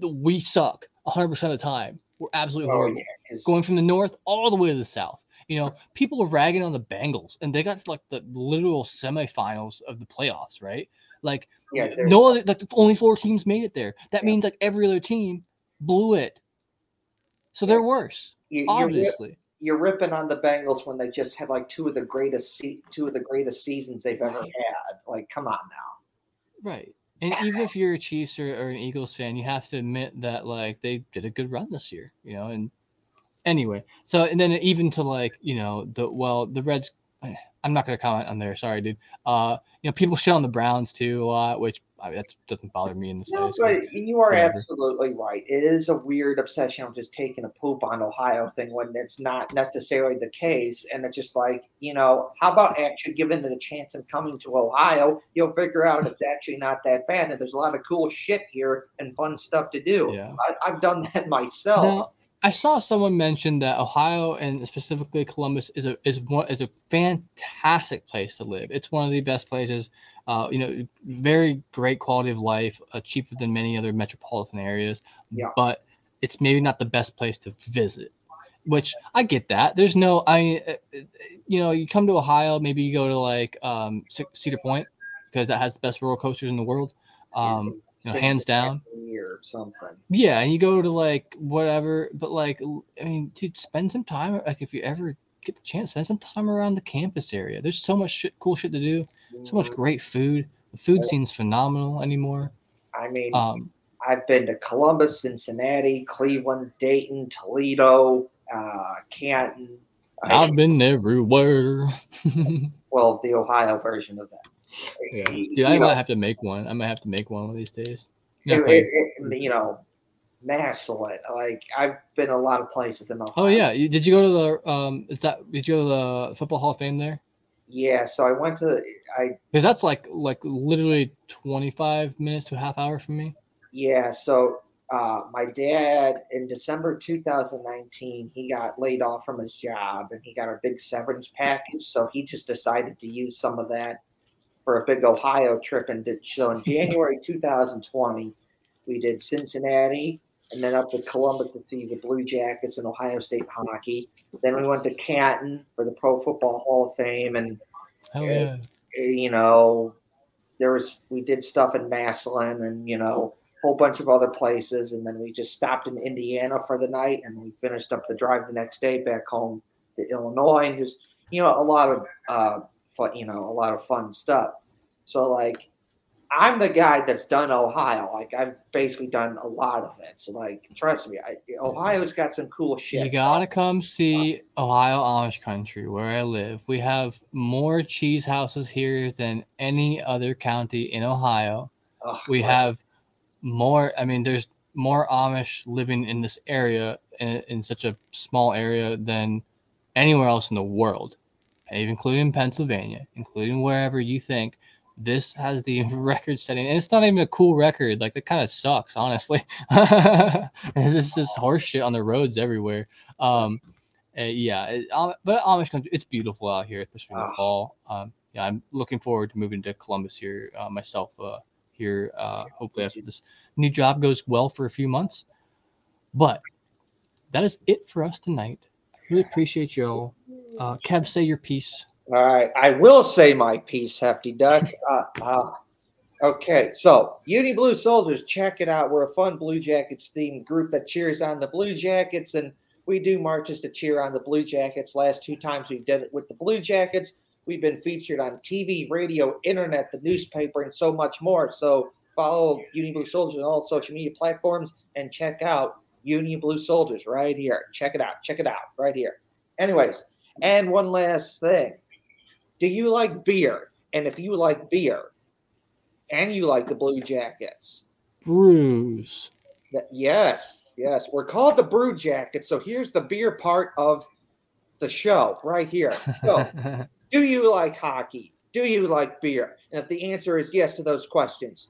we suck 100 percent of the time. We're absolutely Oh, horrible yeah, 'cause- going from the north all the way to the south. You know, people are ragging on the Bengals, and they got to, like the literal semifinals of the playoffs, right? Like, yeah, no other, like only four teams made it there. That Yeah. means like every other team blew it, so they're worse, you, you're, rip- obviously. you're ripping on the Bengals when they just had like two of the greatest se- two of the greatest seasons they've ever had. Like, come on now. Right. And even if you're a Chiefs or, or an Eagles fan, you have to admit that like they did a good run this year, you know. And anyway, so and then even to like you know the well the Reds I'm not gonna comment on there. Sorry, dude. Uh, you know, people shit on the Browns too a lot, which I mean, that doesn't bother me in the No, slightest. but you are whatever. absolutely right. It is a weird obsession of just taking a poop on Ohio thing when it's not necessarily the case. And it's just like, you know, how about actually giving it a chance and coming to Ohio? You'll figure out it's actually not that bad. And there's a lot of cool shit here and fun stuff to do. Yeah. I, I've done that myself. Now, I saw someone mention that Ohio and specifically Columbus is a is one is a fantastic place to live. It's one of the best places. Uh, you know, very great quality of life, uh, cheaper than many other metropolitan areas. Yeah. But it's maybe not the best place to visit. Which I get that. There's no, I mean, uh, uh, you know, you come to Ohio, maybe you go to like um, Cedar Point because that has the best roller coasters in the world. Um, you know, hands down. Or something. yeah, and you go to like whatever, but like I mean, dude, spend some time. Like if you ever get the chance, spend some time around the campus area. There's so much shit, cool shit to do. So much Mhm. great food. The food scene's phenomenal anymore. I mean, Um, I've been to Columbus, Cincinnati, Cleveland, Dayton, Toledo, uh, Canton. I've been everywhere. well, the Ohio version of that. Yeah, You dude, I might have to make one. I might have to make one of these days. it- Yeah, it- it- you know, Massillon. Like I've been a lot of places in Ohio. Oh yeah, you, did you go to the um? Is that did you go to the football Hall of Fame there? yeah. So I went to I Because that's like like literally 25 minutes to a half hour from me. yeah. So uh, my dad in December 2019 he got laid off from his job and he got a big severance package. So he just decided to use some of that for a big Ohio trip and did so in January 2020 we did Cincinnati and then up to Columbus to see the Blue Jackets and Ohio State hockey. Then we went to Canton for the Pro Football Hall of Fame and Oh Yeah. you know, there was we did stuff in Massillon and you know a whole bunch of other places, and then we just stopped in Indiana for the night, and we finished up the drive the next day back home to Illinois, and just you know a lot of uh, fun, you know, a lot of fun stuff. So like, I'm the guy that's done Ohio. Like I've basically done a lot of it. So like, trust me, I, Ohio's got some cool shit. You gotta come see Ohio Amish country where I live. We have more cheese houses here than any other county in Ohio. Ugh, We like, have more. I mean, there's more Amish living in this area in, in such a small area than anywhere else in the world, including Pennsylvania, including wherever you think. This has the record setting, and it's not even a cool record. Like it kind of sucks, honestly. this horse shit on the roads everywhere. Um, uh, yeah, it, Am- but Amish country, it's beautiful out here, especially in the fall. Um, yeah, I'm looking forward to moving to Columbus here uh, myself. Uh, here, uh, hopefully after this new job goes well for a few months. But that is it for us tonight. I really appreciate y'all. Uh, Kev, say your piece. All right, I will say my piece, Hefty Duck. Uh, uh, okay, so Union Blue Soldiers, check it out. We're a fun Blue Jackets themed group that cheers on the Blue Jackets, and we do marches to cheer on the Blue Jackets. Last two times we did it with the Blue Jackets. We've been featured on TV, radio, internet, the newspaper, and so much more. So follow Union Blue Soldiers on all social media platforms and check out Union Blue Soldiers right here. Check it out. Check it out right here. Anyways, and one last thing. Do you like beer? And if you like beer and you like the Blue Jackets, brews. that, yes, yes, we're called the Brew Jackets. So here's the beer part of the show right here. So, do you like hockey? Do you like beer? And if the answer is yes to those questions,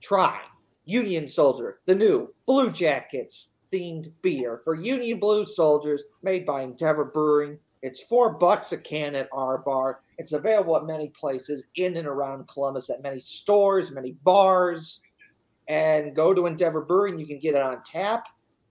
try Union Soldier, the new Blue Jackets themed beer for Union Blue Soldiers made by Endeavor Brewing. It's four bucks a can at our bar. It's available at many places in and around Columbus, at many stores, many bars. And go to Endeavor Brewing. You can get it on tap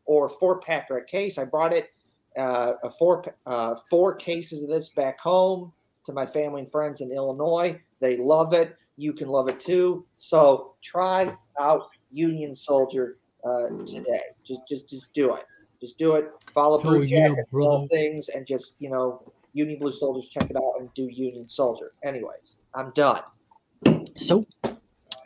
or four pack or a case. I brought it uh, a four uh, four cases of this back home to my family and friends in Illinois. They love it. You can love it too. So try out Union Soldier uh, today. Just just just do it. Just do it. Follow Blue Jackets, all things, and just you know, Union Blue Soldiers. Check it out and do Union Soldier. Anyways, I'm done. So,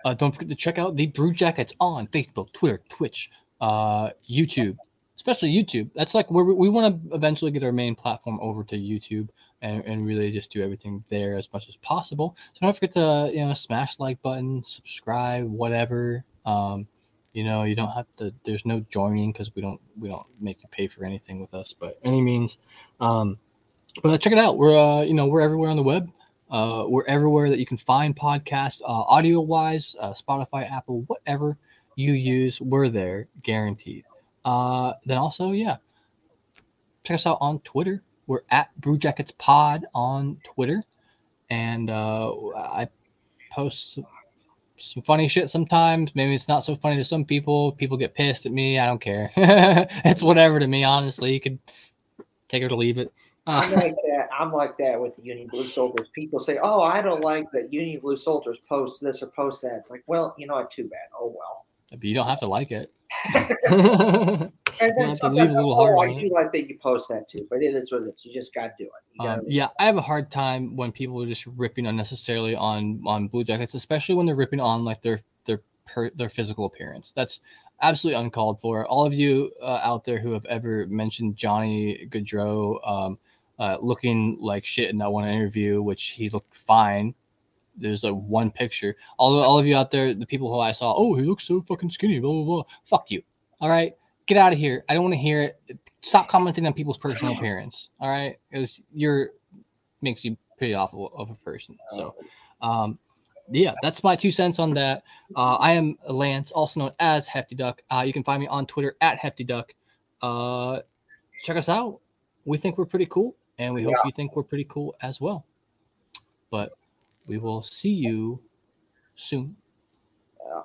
uh, don't forget to check out the Brew Jackets on Facebook, Twitter, Twitch, uh, YouTube, especially YouTube. That's like where we, we want to eventually get our main platform over to YouTube and, and really just do everything there as much as possible. So don't forget to you know smash like button, subscribe, whatever. Um, you know you don't have to. There's no joining because we don't we don't make you pay for anything with us, but any means. Um, but uh, check it out. We're uh, you know we're everywhere on the web. Uh, we're everywhere that you can find podcasts, uh, audio wise, uh, Spotify, Apple, whatever you use, we're there, guaranteed. Uh, then also, yeah, check us out on Twitter. We're at Brew Jackets Pod on Twitter, and uh, I post some, some funny shit sometimes. Maybe it's not so funny to some people. People get pissed at me. I don't care. it's whatever to me, honestly. You could take it or leave it. Uh. I'm like that. I'm like that with the Union Blue Soldiers. People say, "Oh, I don't like that Union Blue Soldiers post this or post that." It's like, well, you know what? Too bad. Oh well. But you don't have to like it. And You then have leave a little oh, heart I do like that you post that too, but it is what it is. You just got to do it. Um, yeah, I have a hard time when people are just ripping unnecessarily on on Blue Jackets, especially when they're ripping on like their their per, their physical appearance. That's absolutely uncalled for. All of you uh, out there who have ever mentioned Johnny Gaudreau um, uh, looking like shit in that one interview, which he looked fine. There's a one picture. All all of you out there, the people who I saw, oh, he looks so fucking skinny. Blah blah blah. Fuck you. All right, get out of here. I don't want to hear it. Stop commenting on people's personal appearance. All right, because you're makes you pretty awful of a person. So, um, yeah, that's my two cents on that. Uh, I am Lance, also known as Hefty Duck. Uh, you can find me on Twitter at Hefty Duck. Uh, check us out. We think we're pretty cool, and we hope you think we're pretty cool as well. But we will see you soon. Yeah.